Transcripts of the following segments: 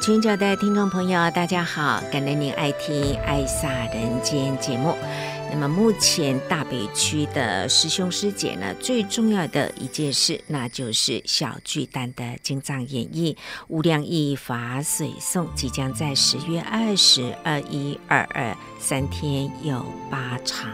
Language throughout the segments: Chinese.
全球的听众朋友，大家好，感恩您爱听《爱撒人间》节目。那么目前大北区的师兄师姐呢，最重要的一件事，那就是小巨蛋的精藏演绎《无量义法水颂》，即将在十月二十二、一、二二三天有八场，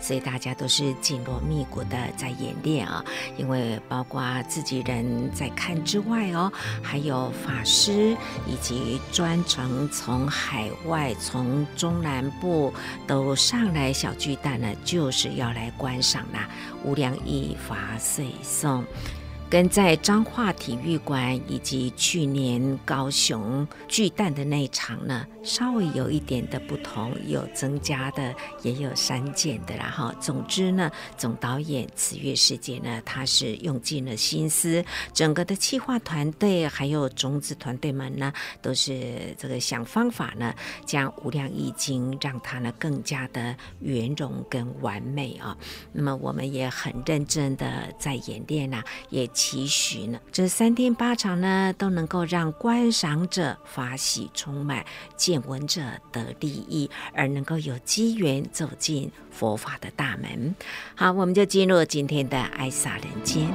所以大家都是紧锣密鼓的在演练啊。因为包括自己人在看之外哦，还有法师以及专程从海外、从中南部都上来小。巨蛋呢，就是要来观赏那无量义法水颂。跟在彰化体育馆以及去年高雄巨蛋的那一场呢，稍微有一点的不同，有增加的，也有删减的，然后总之呢，总导演慈月师姐呢，他是用尽了心思，整个的企划团队还有种子团队们呢，都是这个想方法呢，将无量义经让它呢更加的圆融跟完美啊。那么我们也很认真的在演练啊，也。期许呢，这三天八场呢，都能够让观赏者发喜充满，见闻者得利益，而能够有机缘走进佛法的大门。好，我们就进入今天的爱洒人间。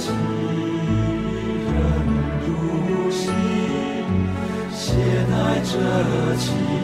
己任如昔携带着情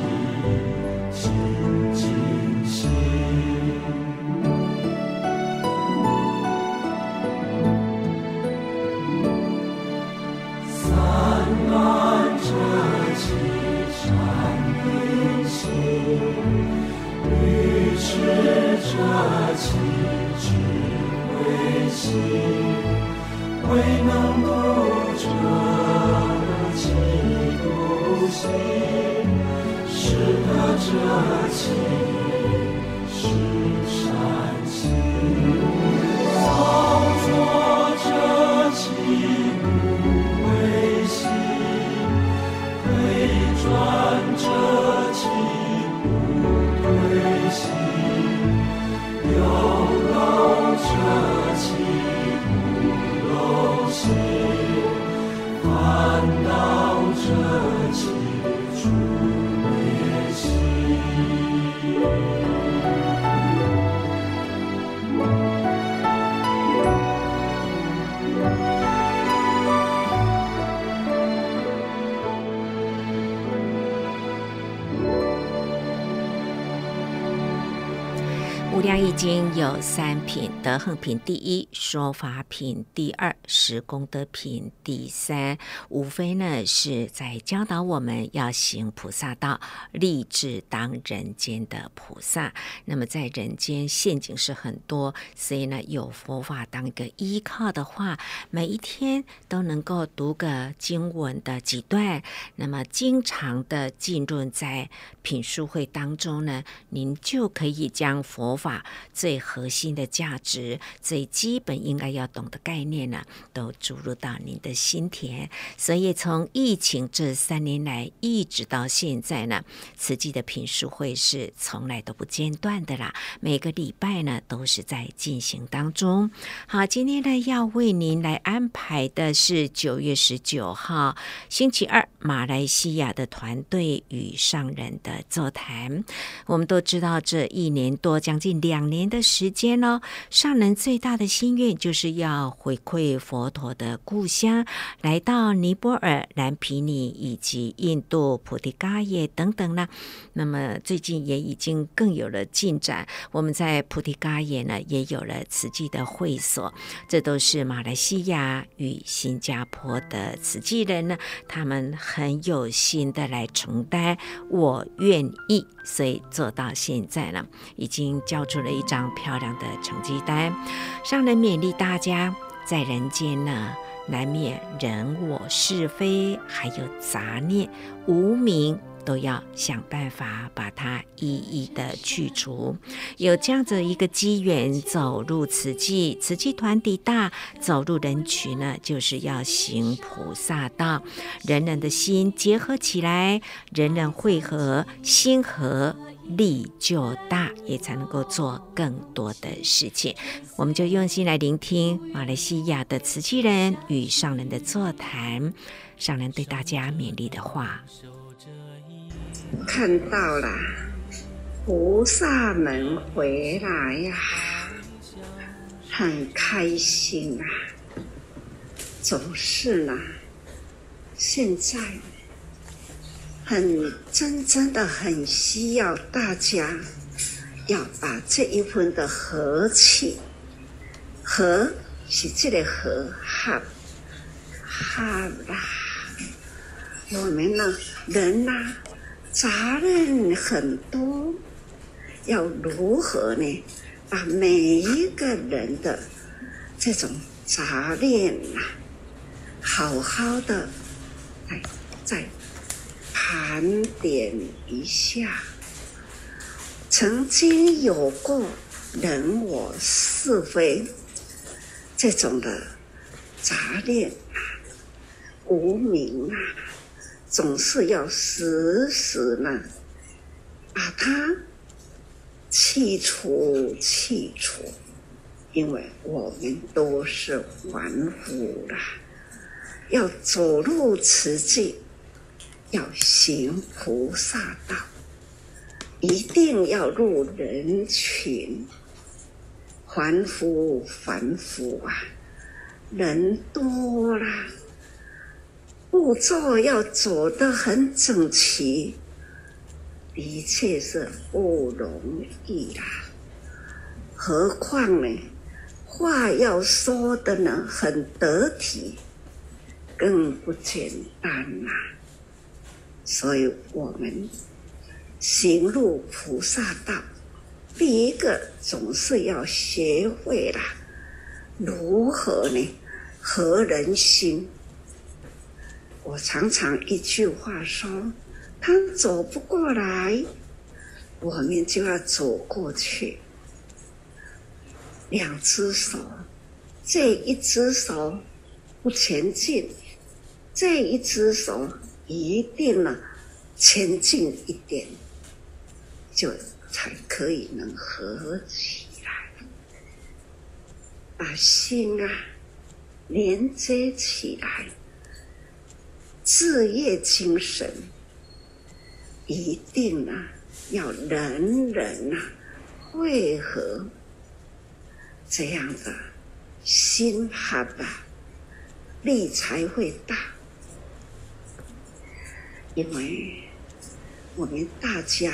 无有三品：德行品第一，说法品第二，十功德品第三。无非呢是在教导我们要行菩萨道，立志当人间的菩萨。那么在人间陷阱是很多，所以呢有佛法当一个依靠的话，每一天都能够读个经文的几段，那么经常的浸润在品书会当中呢，您就可以将佛法。最核心的价值，最基本应该要懂的概念呢，都注入到您的心田。所以从疫情这三年来一直到现在呢，慈济的品书会是从来都不间断的啦。每个礼拜呢都是在进行当中。好，今天呢要为您来安排的是九月十九号星期二，马来西亚的团队与上人的座谈。我们都知道这一年多将近。两年的时间呢，上人最大的心愿就是要回馈佛陀的故乡，来到尼泊尔、蓝毗尼以及印度菩提伽耶等等呢。那么最近也已经更有了进展，我们在菩提伽耶呢也有了慈济的会所，这都是马来西亚与新加坡的慈济人呢，他们很有心的来承担，我愿意，所以做到现在呢，已经交。出了一张漂亮的成绩单，上人勉励大家，在人间呢，难免人我是非，还有杂念、无明，都要想办法把它一一的去除。有这样子一个机缘，走入慈济，慈济团体大，走入人群呢，就是要行菩萨道，人人的心结合起来，人人会合，心合。力就大，也才能够做更多的事情。我们就用心来聆听马来西亚的慈济人与上人的座谈，上人对大家勉励的话。看到了菩萨们回来呀，很开心啊！总是呢，现在。很真真的很需要大家要把这一份的和气，和是这个和合，合啦。我们呢，人呐、杂念很多，要如何呢？把每一个人的这种杂念呐，好好的来在。盘点一下，曾经有过人我是非这种的杂念啊、无明啊，总是要时时呢把它去除、去除，因为我们都是凡夫啦，要走入此境。要行菩萨道，一定要入人群。凡夫凡夫啊，人多啦，步骤要走得很整齐，的确是不容易啦。何况呢，话要说的呢很得体，更不简单啦。所以，我们行入菩萨道，第一个总是要学会了如何呢？合人心。我常常一句话说：他走不过来，我们就要走过去。两只手，这一只手不前进，这一只手。一定呢，前进一点，就才可以能合起来，把心啊连接起来，志业精神一定啊要人人啊会合，这样的心哈吧，力才会大。因为我们大家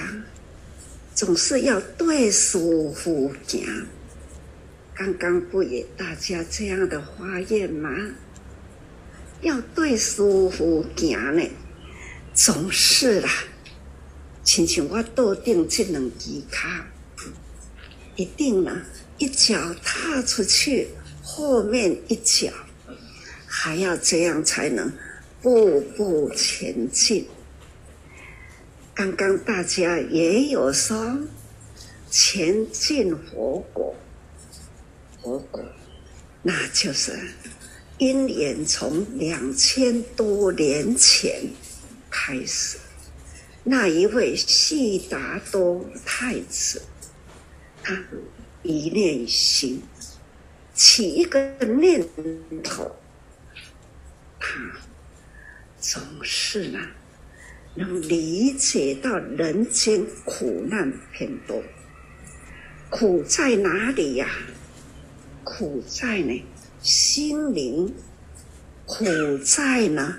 总是要对师父行。刚刚不也大家这样的发言吗？要对师父行呢，总是啦。亲像我桌顶这两支卡，一定呢，一脚踏出去，后面一脚还要这样才能步步前进。刚刚大家也有说，前进佛果，佛果，那就是因缘从两千多年前开始，那一位悉达多太子，他一念心。起一个念头，他总是呢。能理解到人间苦难偏多，苦在哪里呀？苦在呢心灵，苦在呢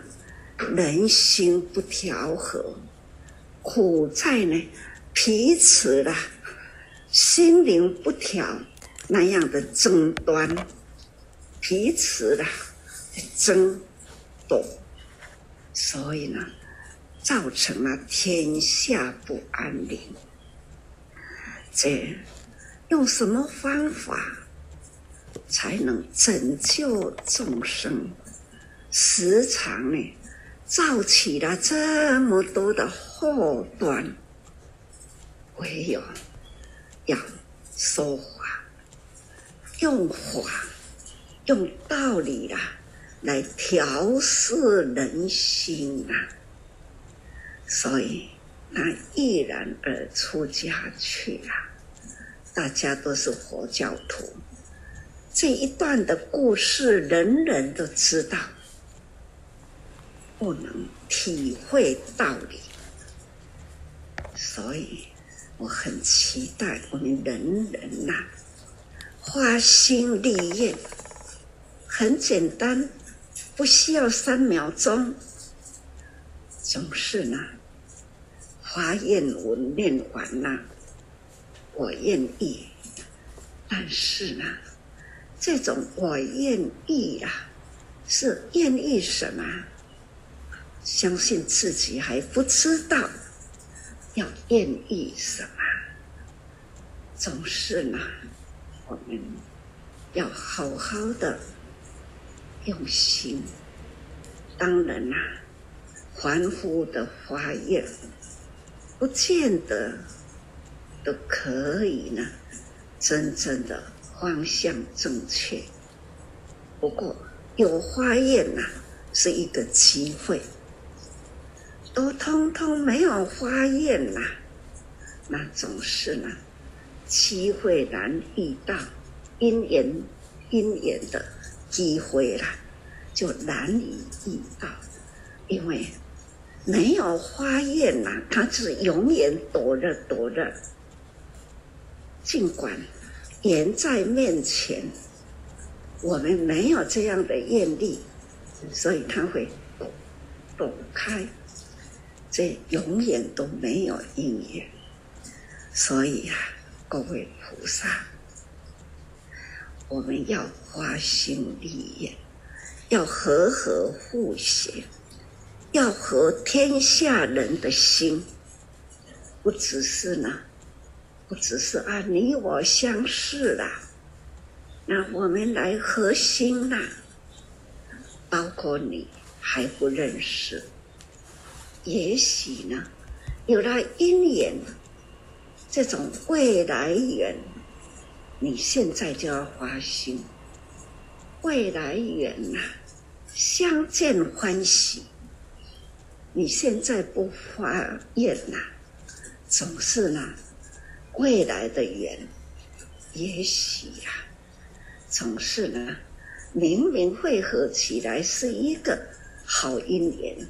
人心不调和，苦在呢彼此的心灵不调那样的争端，彼此的争夺，所以呢。造成了天下不安宁。这用什么方法才能拯救众生？时常呢，造起了这么多的祸端。唯有要说法，用法，用道理啦，来调适人心啊。所以，他毅然而出家去了。大家都是佛教徒，这一段的故事人人都知道，不能体会道理。所以，我很期待我们人人呐，花心立愿，很简单，不需要三秒钟，总是呢。发愿文念完了，我愿意。但是呢，这种我愿意啊，是愿意什么？相信自己还不知道要愿意什么。总是呢，我们要好好的用心。当然啦，凡夫的发愿。不见得都可以呢，真正的方向正确。不过有发愿呐，是一个机会。都通通没有发愿呐，那总是呢，机会难遇到，因缘因缘的机会啦，就难以遇到，因为。没有花叶呐，它是永远躲着躲着。尽管缘在面前，我们没有这样的愿力，所以它会躲躲开，这永远都没有因缘。所以啊，各位菩萨，我们要花心立愿，要和合互协。要和天下人的心，不只是呢，不只是啊，你我相识啦，那我们来合心啦，包括你还不认识，也许呢，有了因缘，这种未来缘，你现在就要花心，未来缘呐，相见欢喜。你现在不发愿呐，总是呢，未来的缘，也许呀，总是呢，明明汇合起来是一个好姻缘，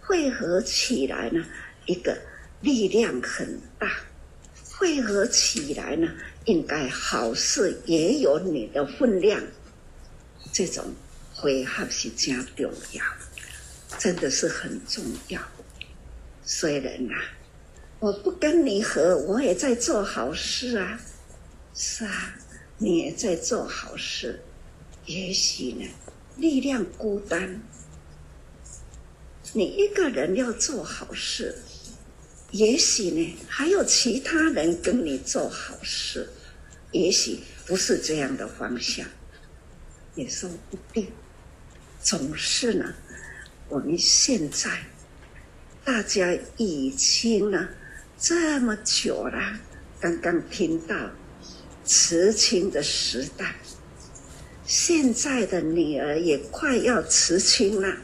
汇合起来呢，一个力量很大，汇合起来呢，应该好事也有你的分量，这种汇合是真重要。真的是很重要。虽然呐，我不跟你合，我也在做好事啊。是啊，你也在做好事。也许呢，力量孤单，你一个人要做好事。也许呢，还有其他人跟你做好事。也许不是这样的方向，也说不定。总是呢，我们现在大家已经呢这么久了，刚刚听到辞亲的时代，现在的女儿也快要辞亲了，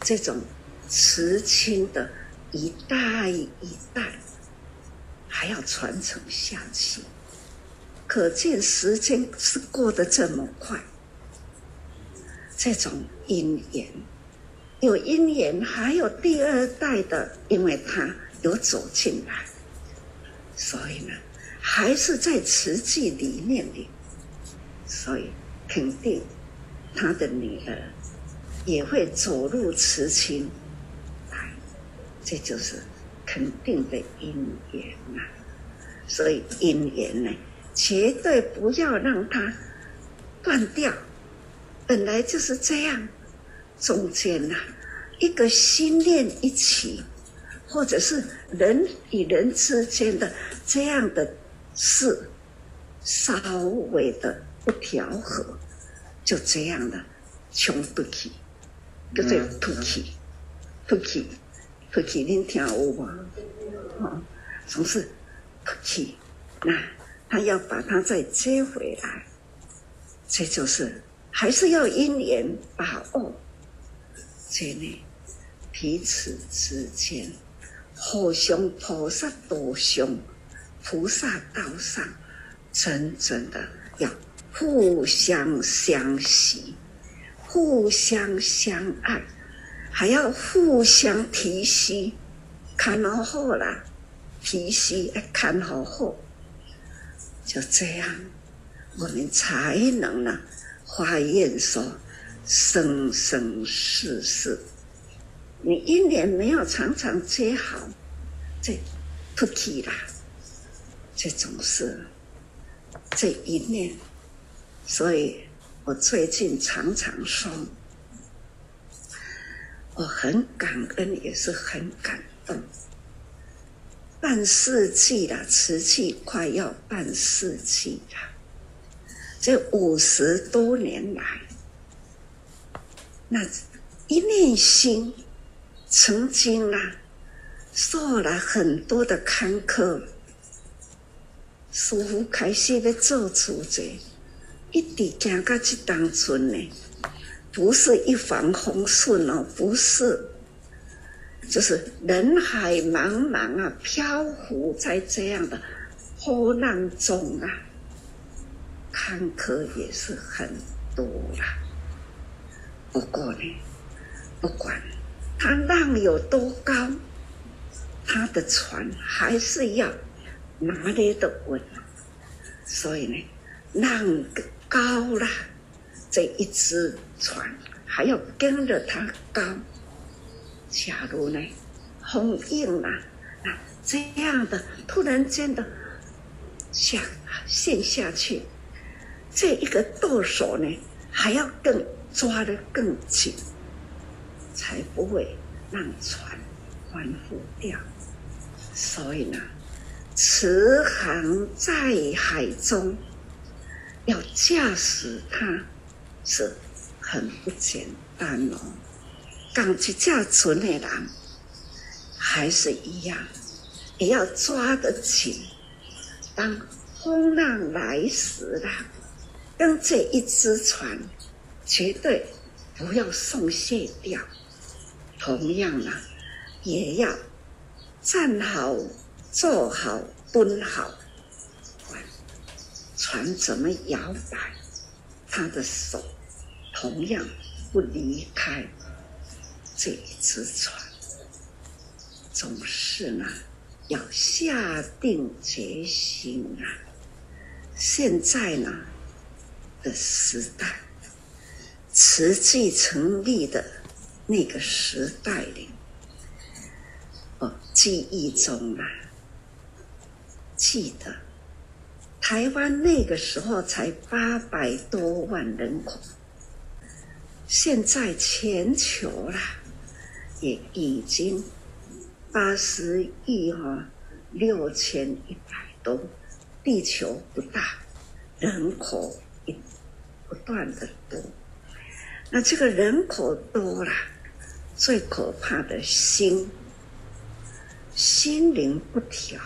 这种辞亲的一代一代还要传承下去，可见时间是过得这么快。这种因缘，有因缘，还有第二代的，因为他有走进来，所以呢，还是在慈济里面的，所以肯定他的女儿也会走入慈亲，这就是肯定的因缘呐。所以因缘呢，绝对不要让它断掉。本来就是这样，中间呐、啊，一个心念一起，或者是人与人之间的这样的事，稍微的不调和，就这样的穷不起，叫做突起，突起，突起，您听有吗？哦，总是突起，那他要把他再接回来，这就是。还是要因缘把握，这里彼此之间互相菩萨道上，菩萨道上，真正的要互相相惜，互相相爱，还要互相提携，看好好啦，提携看好好，就这样，我们才能呢。华严说：“生生世世，你一年没有常常接好，这不起啦。这种事，这一念，所以我最近常常说，我很感恩，也是很感动。半世纪了，瓷器快要半世纪了。”这五十多年来，那一念心曾经啊，受了很多的坎坷。师父开始要做主者，一直行到这当村呢，不是一帆风顺哦，不是，就是人海茫茫啊，漂浮在这样的波浪中啊。坎坷也是很多啦，不过呢，不管它浪有多高，他的船还是要拿捏的稳。所以呢，浪高了，这一只船还要跟着它高。假如呢，风硬了，啊这样的突然间的下陷下去。这一个舵手呢，还要更抓得更紧，才不会让船翻覆掉。所以呢，慈航在海中，要驾驶它是很不简单哦。刚去驾船的人还是一样，也要抓得紧。当风浪来时了。跟这一只船，绝对不要松懈掉。同样啊，也要站好、坐好、蹲好。船怎么摇摆，他的手同样不离开这一只船。总是呢，要下定决心啊！现在呢？的时代，慈济成立的那个时代里，哦，记忆中啊，记得台湾那个时候才八百多万人口，现在全球啦，也已经八十亿哈六千一百多，地球不大，人口一不断的多，那这个人口多了，最可怕的心。心灵不调，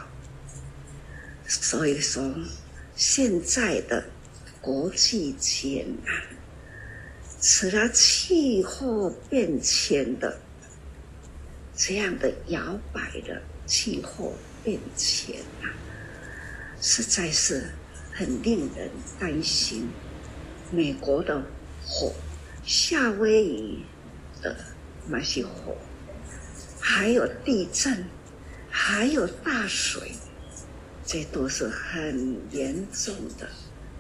所以说现在的国际间啊，除了气候变迁的这样的摇摆的气候变迁啊，实在是很令人担心。美国的火，夏威夷的那些火，还有地震。还有大水，这都是很严重的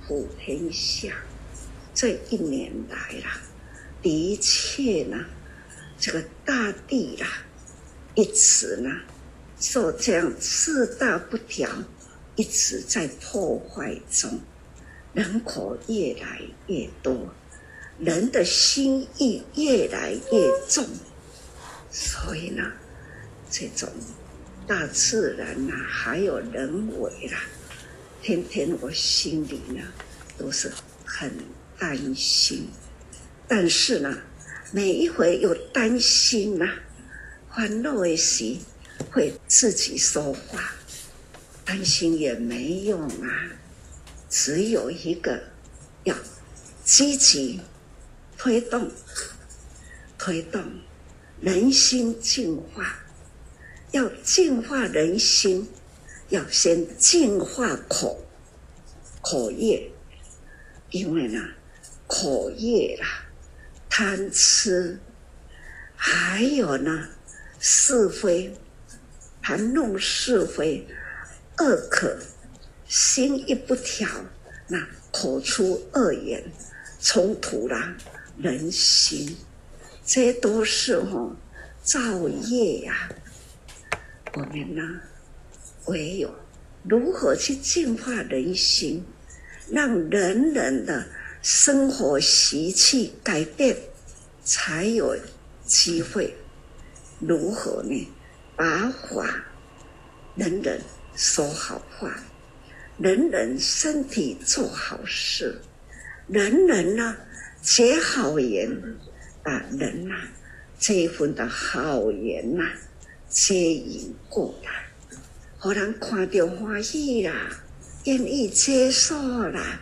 普天下。这一年来啦，的确呢，这个大地啦，一直呢受这样四大不调，一直在破坏中，人口越来越多，人的心意越来越重，所以呢，这种。大自然呐、还有人为啦，天天我心里呢都是很担心。但是呢，每一回有担心呐、啊，欢乐的时会自己说话，担心也没用啊，只有一个要积极推动，推动人心净化。要净化人心，要先净化口口业，因为呢，口业啦，贪吃，还有呢，是非，谈论是非，恶口，心一不调，那口出恶言，冲突啦人心，这都是哈造业呀、我们呢，唯有如何去净化人心，让人人的生活习气改变，才有机会。如何呢？把法，人人说好话，人人身体做好事，人人呢结好缘，把人呐这一份的好缘呐。接引过来，让人看到欢喜啦，愿意接受啦，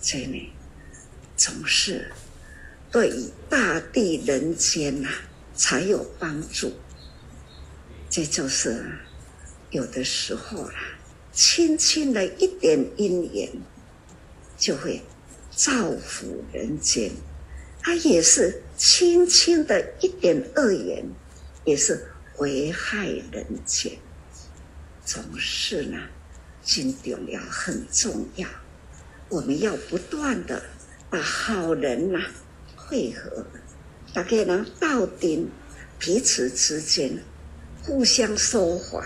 这呢，总是对于大地人间呐才有帮助。这就是有的时候啦，轻轻的一点因缘，就会造福人间；它也是轻轻的一点恶缘，也是。危害人间，总是呢，很重要，很重要。我们要不断的把好人呐汇合，大家能到顶，彼此之间互相说法。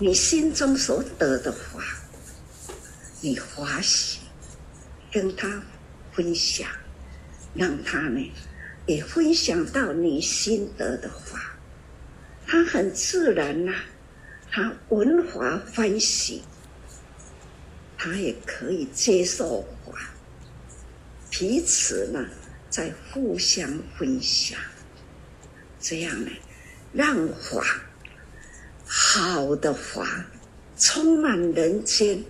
你心中所得的法，你欢喜，跟他分享，让他呢也分享到你心得的法。他很自然呐、他闻法欢喜，他也可以接受，彼此呢在互相分享，这样呢，让法好的法充满人间，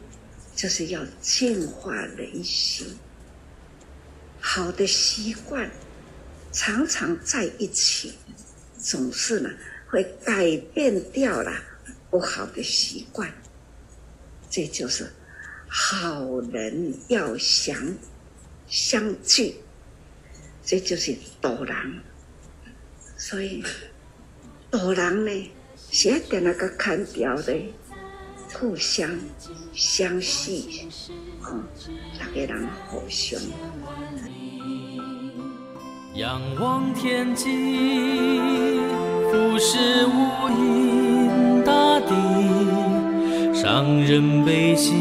就是要净化人心，好的习惯常常在一起，总是呢。会改变掉了不好的习惯，这就是好人要相相聚，这就是道人。所以道人呢，写点那个看表的，互相相系，哦，大家人互相。仰望天际。俯视无垠大地，伤人悲心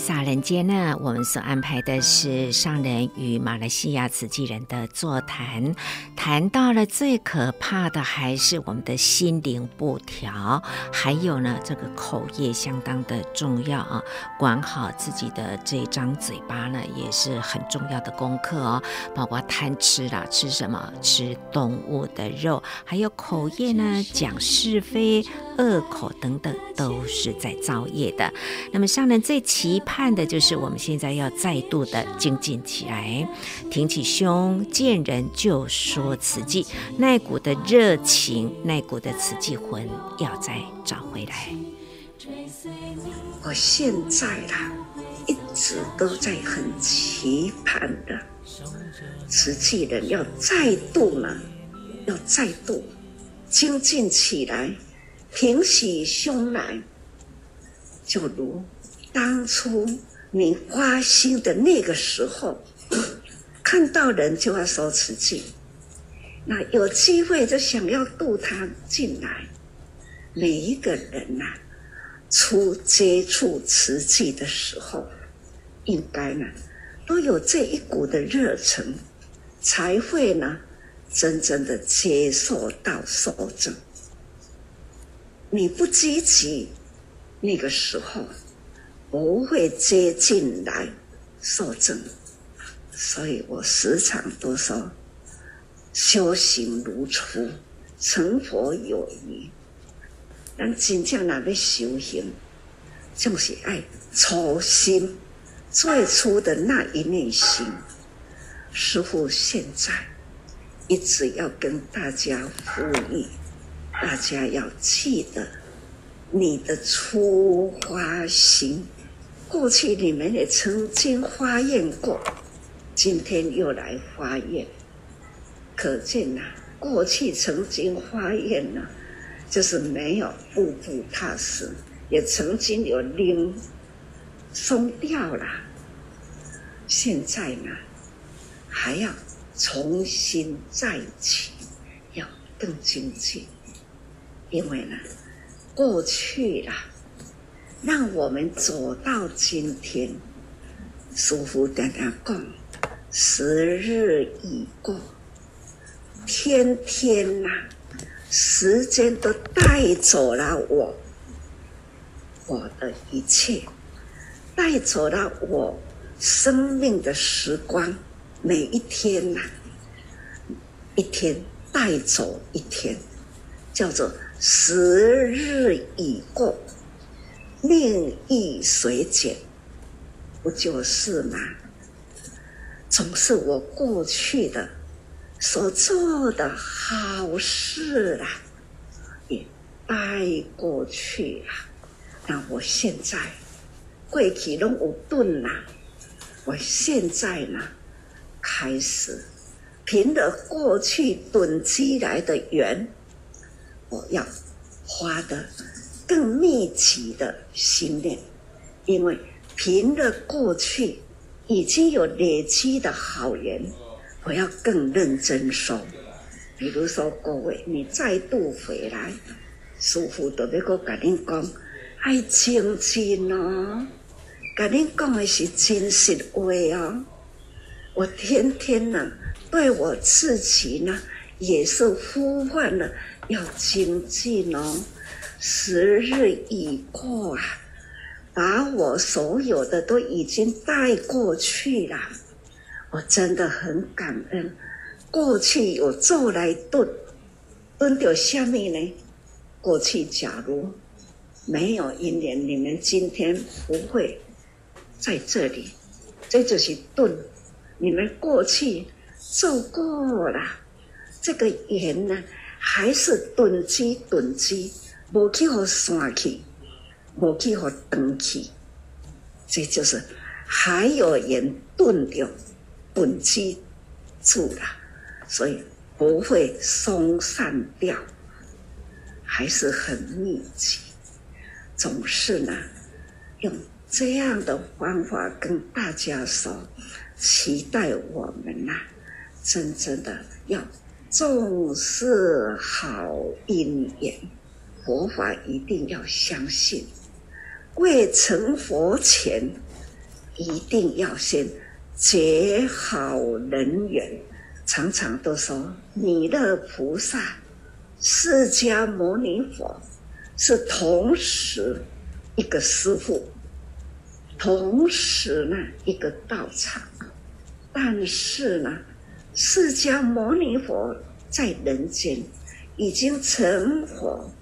撒人街呢，我们所安排的是商人与马来西亚慈济人的座谈，谈到了最可怕的还是我们的心灵不调，还有呢，这个口业相当的重要啊，管好自己的这张嘴巴呢，也是很重要的功课哦，包括贪吃啦，吃什么？吃动物的肉，还有口业呢，讲是非、恶口等等，都是在造业的。那么上人最期盼的就是我们现在要再度的精进起来，挺起胸，见人就说慈济，那股的热情，那股的瓷器魂，要再找回来。我现在啦，一直都在很期盼的，瓷器人要再度呢，要再度精进起来，挺起胸来，就如当初你花心的那个时候，看到人就要说瓷器，那有机会就想要度他进来，每一个人呐、啊。初接触瓷器的时候，应该呢都有这一股的热忱，才会呢真正的接受到受证。你不积极，那个时候不会接进来受证。所以我时常都说，修行如初，成佛有余。咱真正若要修行，就是爱初心，最初的那一念心。师父现在一直要跟大家呼吁，大家要记得你的初发心。过去你们也曾经发愿过，今天又来发愿，可见呐、过去曾经发愿呢。就是没有步步踏实，也曾经有拎松掉了。现在呢，还要重新再起，要更精进。因为呢，过去了，让我们走到今天，师父常常讲，时日已过，天天呐、时间都带走了我，我的一切，带走了我生命的时光，每一天呐、一天带走一天，叫做时日已过，命亦随减，不就是吗？总是我过去的。所做的好事啊，也带过去了。那我现在过去拢有顿了，我现在呢，开始凭着过去囤积来的缘，我要花得更密集的心念，因为凭着过去已经有累积的好缘。我要更认真说，比如说各位，你再度回来，师父都要搁跟你讲，爱精进哦，跟你讲的是真实话哦。我天天呢，对我自己呢，也是呼唤了要精进哦。时日已过啊，把我所有的都已经带过去了。我真的很感恩，过去有做来炖，炖掉下面呢？过去假如没有因缘，你们今天不会在这里。这就是炖，你们过去做过了，这个缘呢，还是炖鸡炖鸡，无去互散去，无去互断去，这就是还有缘炖掉炖鸡住了，所以不会松散掉。还是很密集，总是呢，用这样的方法跟大家说，期待我们呐、真正的要重视好因缘，佛法一定要相信，未成佛前，一定要先结好人缘，常常都说弥勒菩萨。释迦牟尼佛是同时一个师傅，同时呢一个道场，但是呢，释迦牟尼佛在人间已经成佛，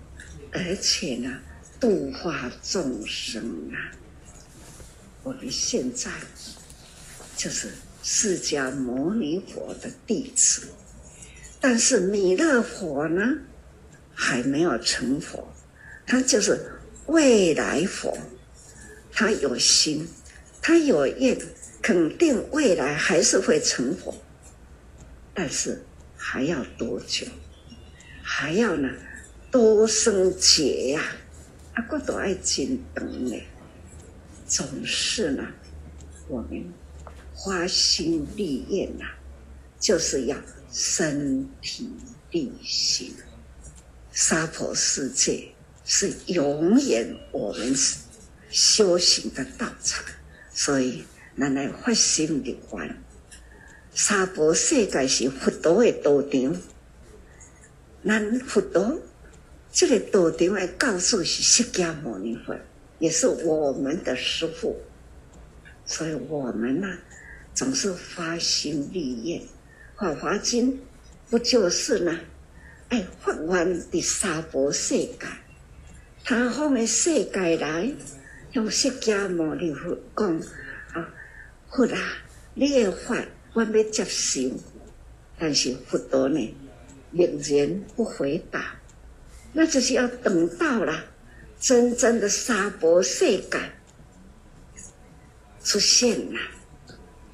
而且呢度化众生啊。我们现在就是释迦牟尼佛的弟子。但是弥勒佛呢，还没有成佛，他就是未来佛，他有心，他有愿，肯定未来还是会成佛，但是还要多久？还要呢多生劫呀！啊，我都爱真长呢，总是呢，我们花心立愿呐，就是要。身体力行，娑婆世界是永远我们修行的道场，所以咱来发心的观。娑婆世界是佛陀的道场，咱佛陀这个道场的教授是释迦牟尼佛，也是我们的师父，所以我们呢总是发心立愿。《法华经》不就是呢？哎，发愿的娑婆世界，他方的世界来，用释迦牟尼佛讲啊，佛啊，你的法我要接受，但是佛陀呢，仍然不回答，那就是要等到了真正的娑婆世界出现了，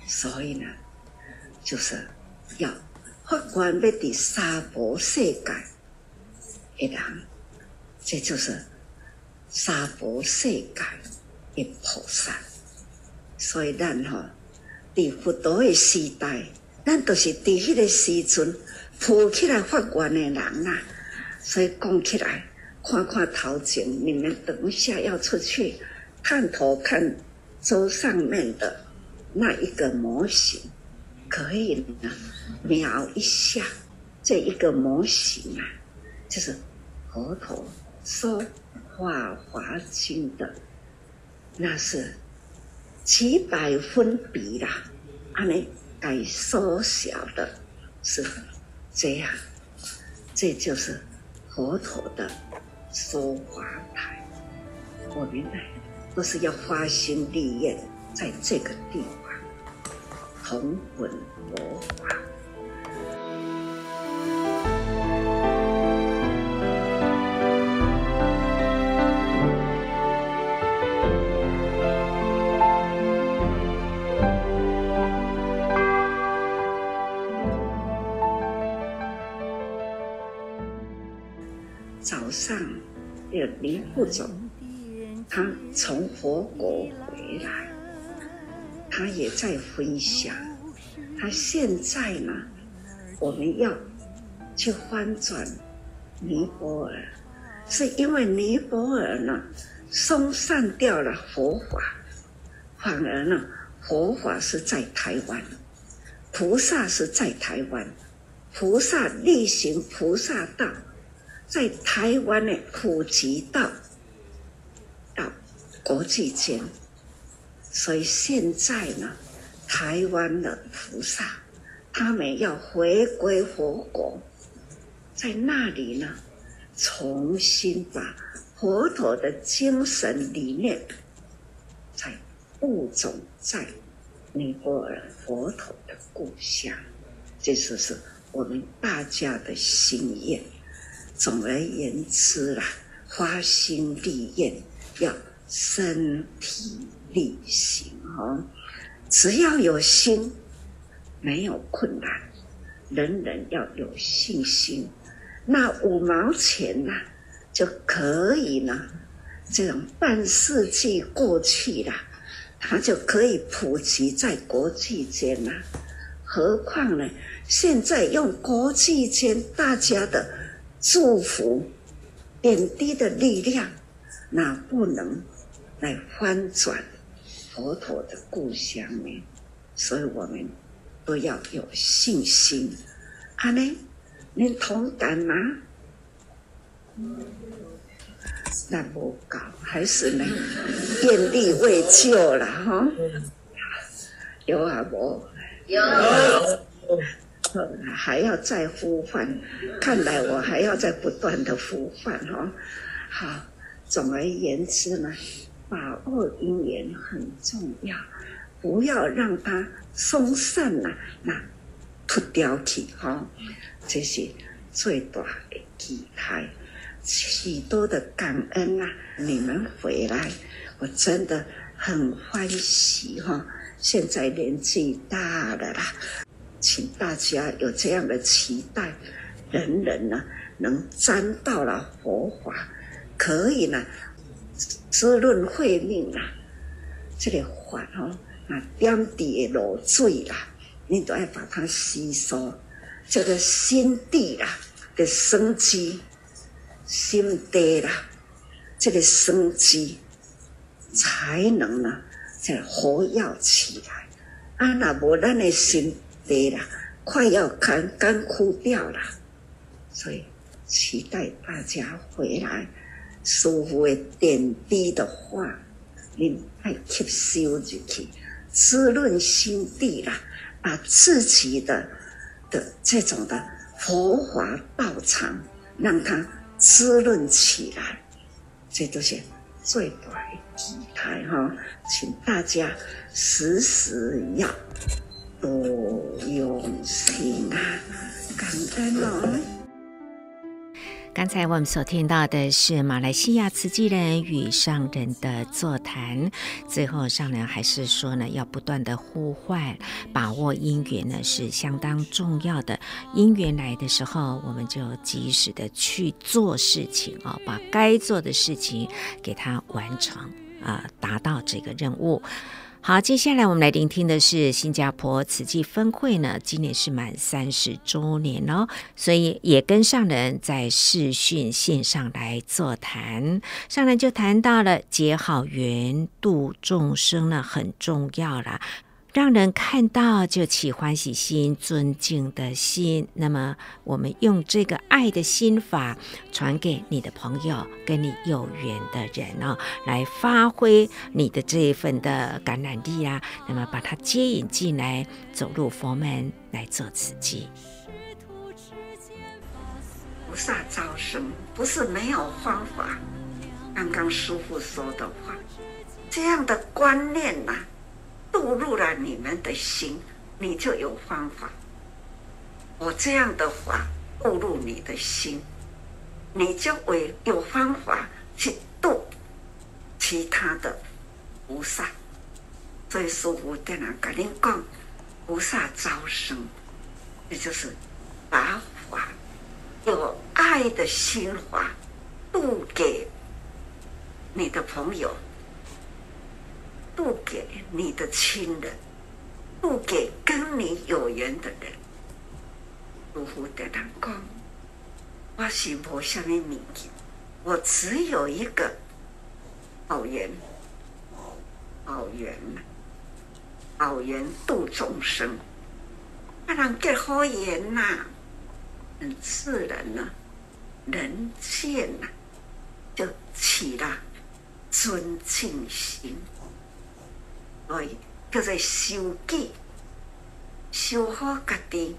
所以呢，就是。要发愿要伫娑婆世界的人，这就是娑婆世界的菩萨。所以咱吼，伫佛陀的时代，咱都是伫迄个时阵浮起来发愿的人啊。所以讲起来，看看头前，你们等一下要出去探头看桌上面的那一个模型。可以呢，描一下这一个模型啊，就是佛陀说《法华经》的，那是几百分比啦，按呢改缩小的，是这样，这就是佛陀的说法台。我们呢，都是要发心立业，在这个地方。同闻佛法，早上有李副总，他从佛国回来。他也在分享，他现在呢，我们要去翻转尼泊尔，是因为尼泊尔呢松散掉了佛法，反而呢佛法是在台湾，菩萨是在台湾，菩萨力行菩萨道，在台湾的普及到到国际间。所以现在呢，台湾的菩萨，他们要回归佛国，在那里呢，重新把佛陀的精神理念，在物种在尼泊尔佛陀的故乡，这就是我们大家的心愿。总而言之啦，发心立愿要身体力行哦。只要有心，没有困难。人人要有信心，那五毛钱呢，就可以呢。这种半世纪过去了，它就可以普及在国际间了。何况呢，现在用国际间大家的祝福、点滴的力量，那不能来翻转。佛陀的故乡呢，所以我们都要有信心。啊呢，您同感吗？那不搞，还是呢，愿力未救了哈。有啊，我有，还要再呼唤。看来我还要再不断的呼唤哈。好，总而言之呢。把握因缘很重要，不要让它松散了，那脱掉去哈。这是最大的期待，许多的感恩啊！你们回来，我真的很欢喜哈。现在年纪大了啦，请大家有这样的期待，人人呢能沾到了佛法，可以呢。滋润慧命啦，这个法哦，那点滴的露水啦，你都要把它吸收，这个心地啦的生机，心地啦，这个生机才能呢，才活跃起来。啊，那无咱的心地啦，快要干干枯掉了，所以期待大家回来。师父的点滴的话，你爱吸收进去，滋润心地啦，把自己的的这种的佛法道场，让它滋润起来，这都是最大的期待哈！请大家时时要多用心啊，感恩哦。刚才我们所听到的是马来西亚慈济人与上人的座谈，最后上人还是说呢，要不断的呼唤，把握因缘呢是相当重要的。因缘来的时候，我们就及时的去做事情啊，把该做的事情给它完成啊，达到这个任务。好，接下来我们来聆听的是新加坡慈济分会呢，今年是满三十周年哦，所以也跟上人在视讯线上来座谈，上人就谈到了结好缘度众生呢，很重要啦。让人看到就起欢喜心、尊敬的心。那么，我们用这个爱的心法传给你的朋友，跟你有缘的人哦，来发挥你的这一份的感染力啊。那么，把它接引进来，走入佛门来做慈济。菩萨招生不是没有方法。刚刚师父说的话，这样的观念呐、渡入了你们的心，你就有方法。我这样的话渡入你的心，你就会有方法去渡其他的菩萨。所以师父在那跟您讲，菩萨招生，也就是把法有爱的心法渡给你的朋友。渡给你的亲人，渡给跟你有缘的人。呜呼的人讲，我是无什么名气，我只有一个好缘，好缘，好缘度众生。那人结好缘呐，很自然呐，人见呐，就起了尊敬心。所以叫做修己修好家己，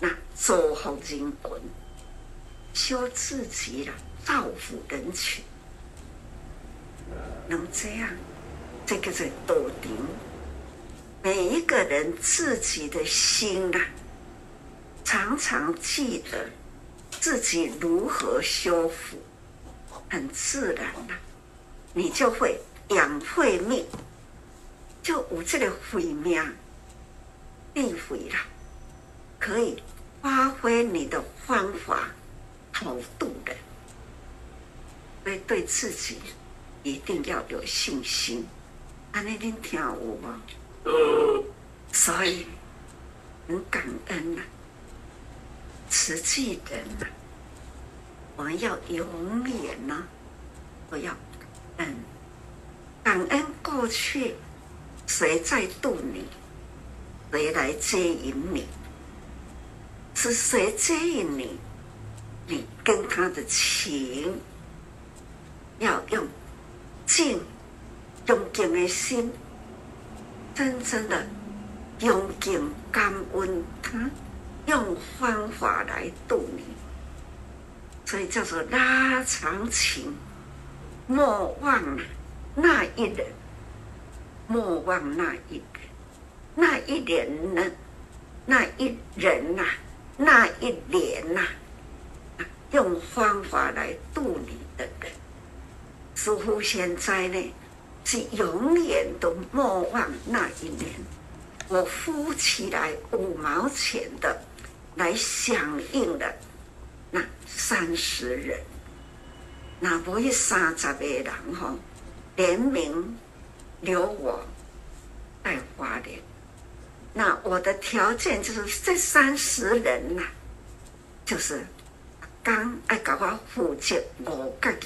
那造福人群，修自己啦，造福人群，能这样，这个是道场。每一个人自己的心呐、啊，常常记得自己如何修复，很自然呐、你就会养慧命，就有这个慧命，地慧了，可以发挥你的方法，超度的。所以对自己一定要有信心。安尼恁听有吗？所以很感恩呐、啊，慈济人呐、我们要永远呢、啊，都要感恩，感恩过去谁在度你，谁来接引你，是谁接引你，你跟他的情要用静用敬的心。真正的恭敬感恩他，用方法来度你，所以叫做拉长情，莫忘那一人，莫忘那一，那一人呢？那一人呐、那一年呐、啊，用方法来度你的人，似乎现在呢？是永远都莫忘那一年，我付起来五毛钱的来响应的那三十人，那不会三十个人哈联名留我带花莲，那我的条件就是这三十人呐、就是刚爱搞我负责五个人，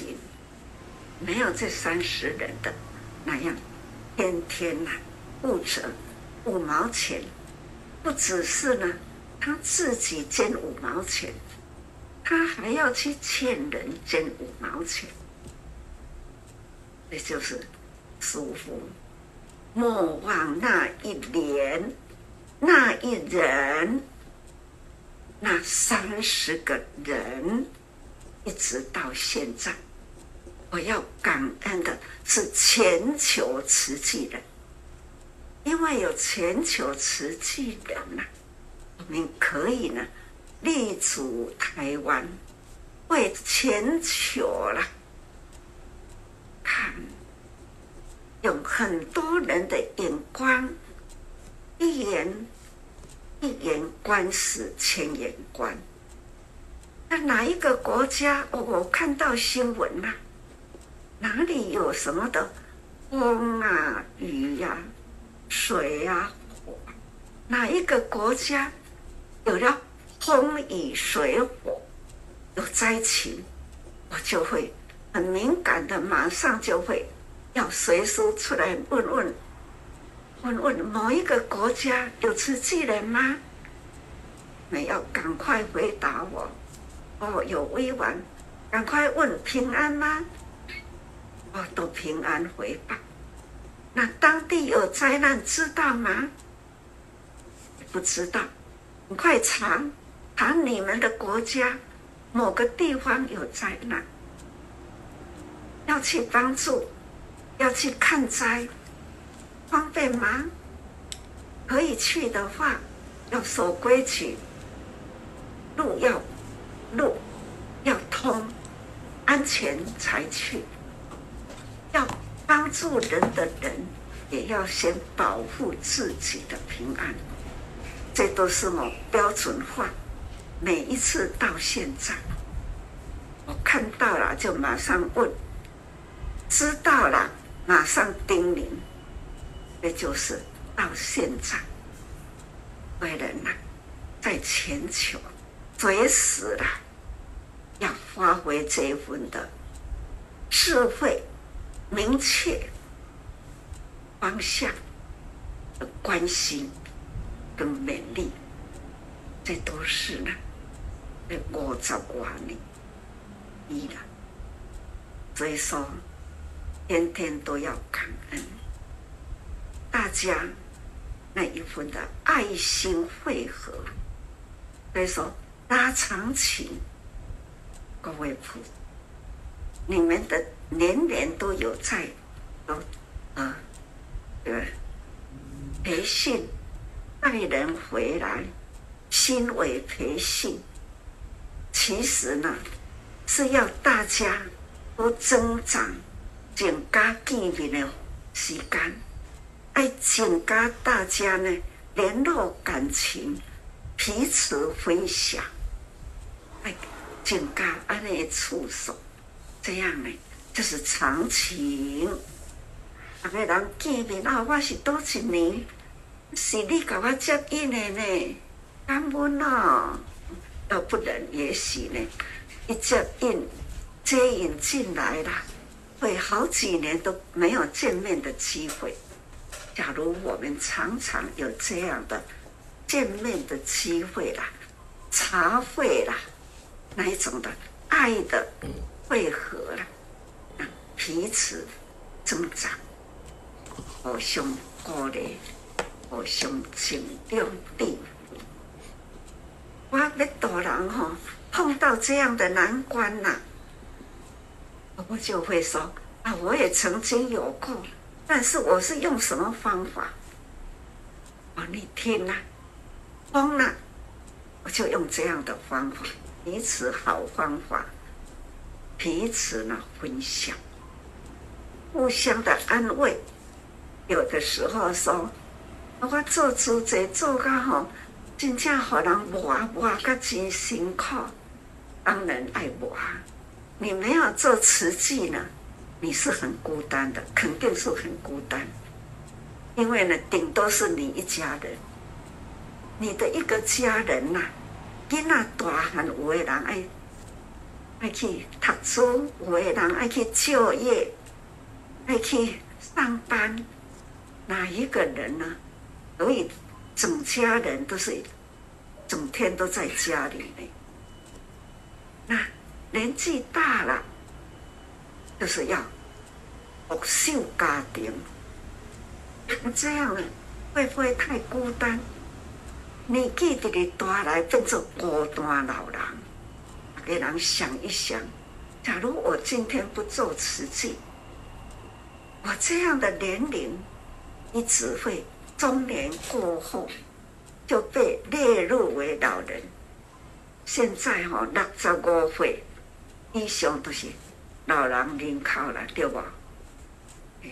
没有这三十人的。那样，天天呐、啊，不折五毛钱，不只是呢，他自己捐五毛钱，他还要去欠人捐五毛钱，也就是舒服。莫忘那一年，那一人，那三十个人，一直到现在。我要感恩的是全球慈济人，因为有全球慈济人呐、啊，我们可以呢立足台湾，为全球了看，用很多人的眼光，一眼一眼观世千眼观。那哪一个国家？我我看到新闻呐、哪里有什么的风啊、雨呀、水啊、火？哪一个国家有了风雨水火有灾情，我就会很敏感的，马上就会要随时出来问问问问某一个国家有慈济人吗？你要赶快回答我。哦，有委婉，赶快问平安吗？哦，都平安回报。那当地有灾难，知道吗？不知道。你快查，查你们的国家某个地方有灾难，要去帮助，要去看灾，方便吗？可以去的话，要守规矩，路要路要通，安全才去。要帮助人的人，也要先保护自己的平安。这都是我标准化。每一次到现在，我看到了就马上问，知道了马上叮咛。这就是到现在，为人呐，在全球随时了，要发挥这份的智慧。明确方向的关心跟勉励，这都是呢，这五十多年以来，所以说天天都要感恩。大家那一份的爱心汇合。所以说，拉长情，各位菩，你们的年年都有在，都啊，对，培训带人回来，心为培训。其实呢，是要大家都增长增加见面的时间，爱增加大家呢联络感情。彼此分享，爱，增加安尼处所，这样呢，就是长情。大家人见面啊，我是多少年，是你给我接应的呢？感恩啊，要不然也许呢，一接应接应进来了，会好几年都没有见面的机会。假如我们常常有这样的。见面的机会啦，茶会啦，那一种的爱的汇合啦，彼此增长，互相鼓励，互相敬重的。我们多人哈碰到这样的难关呐，我就会说啊，我也曾经有过，但是我是用什么方法？啊，你听呐。慌了，我就用这样的方法，彼此好方法，彼此呢分享，互相的安慰。有的时候说，我做主这做个好，真正好人磨磨个真辛苦，当然爱磨。你没有做慈济呢，你是很孤单的，肯定是很孤单，因为呢，顶多是你一家人。你的一个家人呐、啊，囡仔大汉有的人爱爱去读书，有的人爱去就业，爱去上班，哪一个人呢？所以整家人都是整天都在家里面。那年纪大了，就是要保守家庭。那这样，会不会太孤单？你记得你带来变做孤单老人，给人想一想。假如我今天不做慈济，我这样的年龄，你只会中年过后就被列入为老人。现在哈、哦，六十五岁以上都是老人人口了，对吧？哎，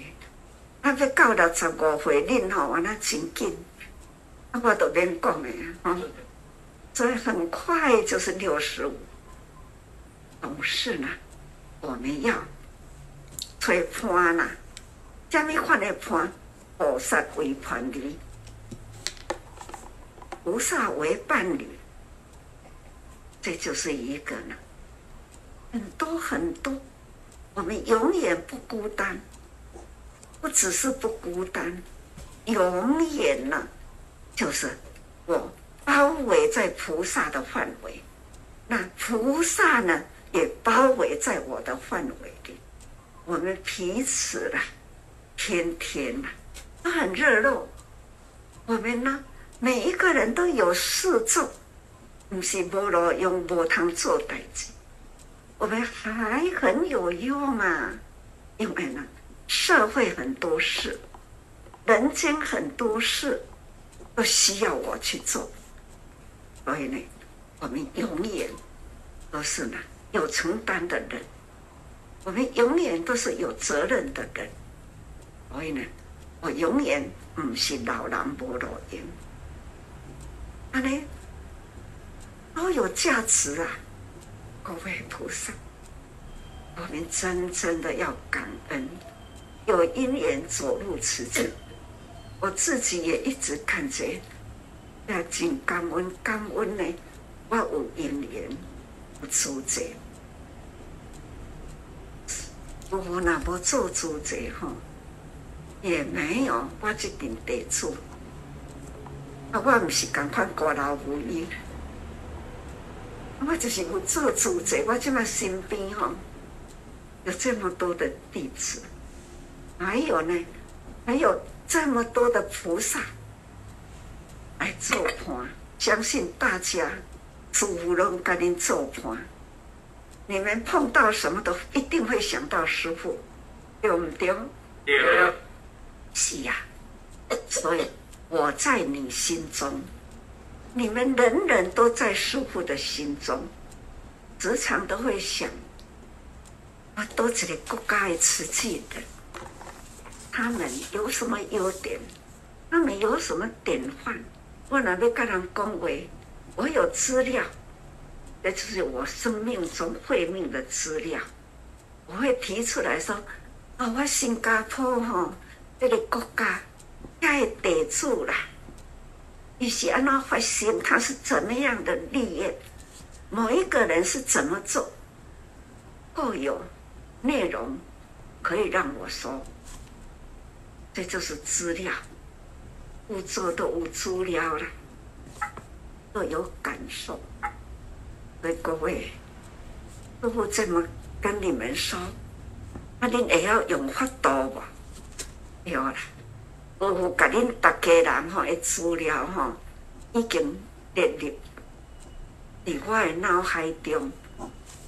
那要到六十五岁，恁吼安那真紧。啊我都免讲了啊，所以很快就是六十五。懂事呢，我们要吹判啦，什么款的判？菩萨为伴侣，菩萨为伴侣，这就是一个呢。很多很多，我们永远不孤单，不只是不孤单，永远呢。就是我包围在菩萨的范围，那菩萨呢也包围在我的范围里，我们彼此啊，天天呐都很热络。我们呢每一个人都有事做，不是无路用无汤做代志，我们还很有用啊，因为呢社会很多事，人间很多事。都需要我去做，所以呢，我们永远都是呢有承担的人，我们永远都是有责任的人，所以呢，我永远不是老人无路用，啊呢，都有价值啊，各位菩萨，我们真正的要感恩，有因缘走入此境。我自己也一直感觉，要真感恩感恩呢。我有因缘有资格，我那无做资格哈，也没有我这点得做。啊，我不是赶快过劳无依，我就是有做主者。我这么身边哈，有这么多的弟子，还有呢，还有。这么多的菩萨，来做伴，相信大家师父拢跟您做伴。你们碰到什么都一定会想到师傅，对不对？对。是呀，所以我在你心中，你们人人都在师父的心中，时常都会想，我都是个国家的慈济的，他们有什么优点？他们有什么典范？我哪要跟人恭维？我有资料，这就是我生命中慧命的资料，我会提出来说：啊，我新加坡哈。这个国家太得住了，一些安那发心，他是怎么样的利益？某一个人是怎么做？够有内容可以让我说，这就是资料，不做都无资料了，都有感受。所以各位，师父这么跟你们说，那你也要用法度吧。有啦，我有甲恁大家人吼的资料吼，已经列入伫我的脑海中。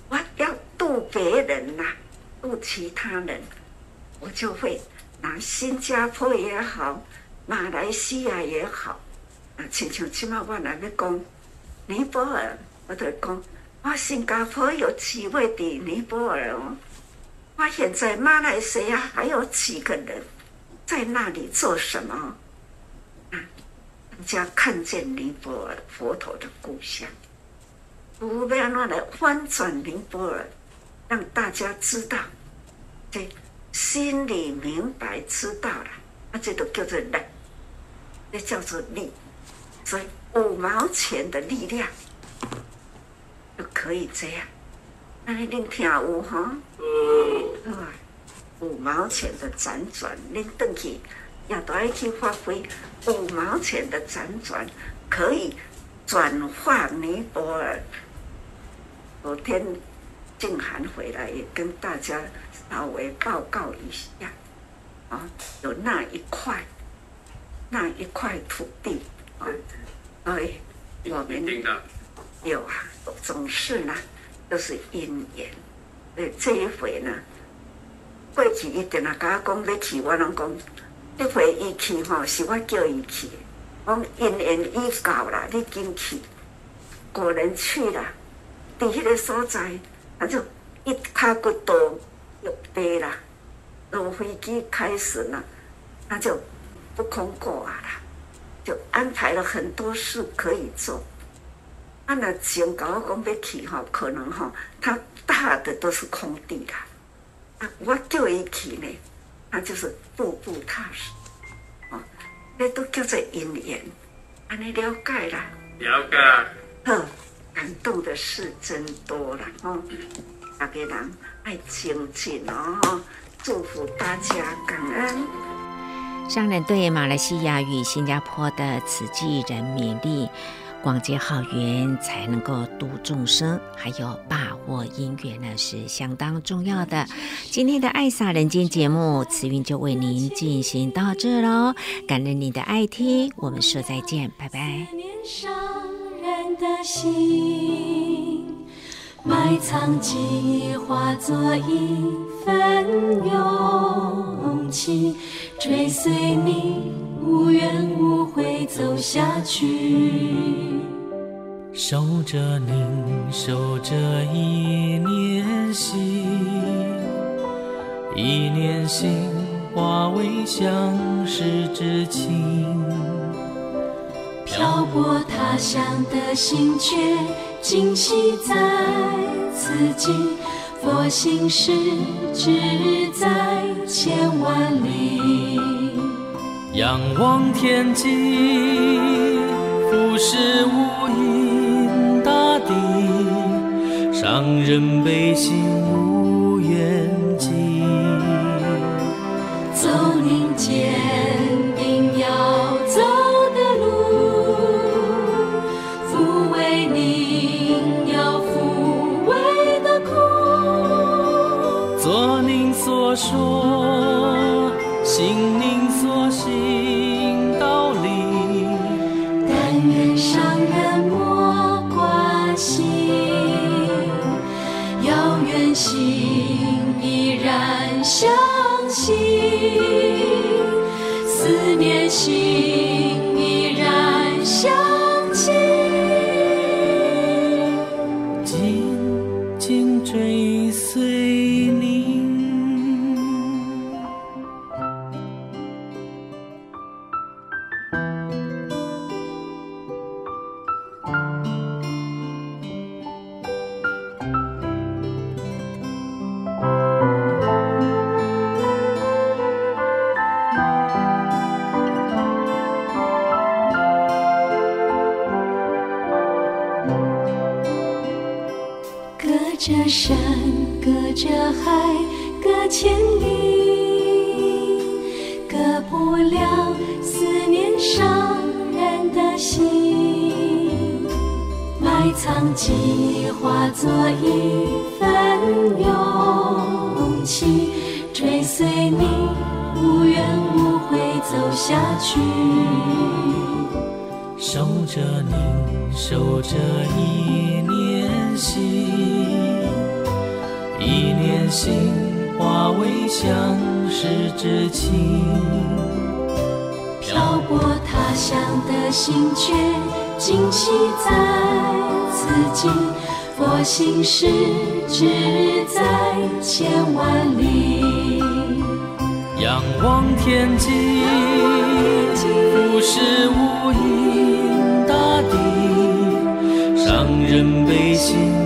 我要度别人呐，度其他人，我就会拿新加坡也好，马来西亚也好，啊，亲像即马我来要讲尼泊尔，我就讲，我新加坡有几位伫尼泊尔哦，我现在马来西亚还有几个人。在那里做什么？啊，人家看见尼泊尔佛陀的故乡，不要那来翻转尼泊尔，让大家知道，这心里明白知道了，那这都叫做力，这叫做力。所以五毛钱的力量就可以这样。那你听有哈？嗯。五毛钱的辗转，恁回去要多爱去发挥。五毛钱的辗转可以转化尼泊尔。昨天静涵回来也跟大家稍微报告一下，啊，有那一块，那一块土地啊，哎，我们有啊，总是呢都是因缘，对这一回呢。过去一定啊，甲我讲要去，我拢讲，这回伊去吼，是我叫伊去。讲因缘已到啦，你紧去。果然去了，伫迄个所在，他就一卡骨头就飞了。落飞机开始呢，那就不空过啊了，就安排了很多事可以做。啊，那先甲我讲要去吼，可能吼，他大的都是空地啦。我叫伊去呢，那就是步步踏实，哦，那都叫做因缘，安尼了解啦？了解。好，感动的事真多啦哦，大家人爱精进哦，祝福大家，感恩。上人对马来西亚与新加坡的慈济人勉励。广结好缘才能够度众生，还有把握因缘呢，是相当重要的。今天的爱洒人间节目，慈云就为您进行到这喽，感恩您的爱听，我们说再见，拜拜。埋藏记忆化作一份勇气，追随你无怨无悔走下去。守着您，守着一念心，一念心化为相识之情。漂泊他乡的心却今系在此境，佛心事只在千万里。仰望天际，俯视无垠。大地，伤人悲心无缘尽，走您坚心事只在千万里。仰望天际俯视无垠大地伤人悲心。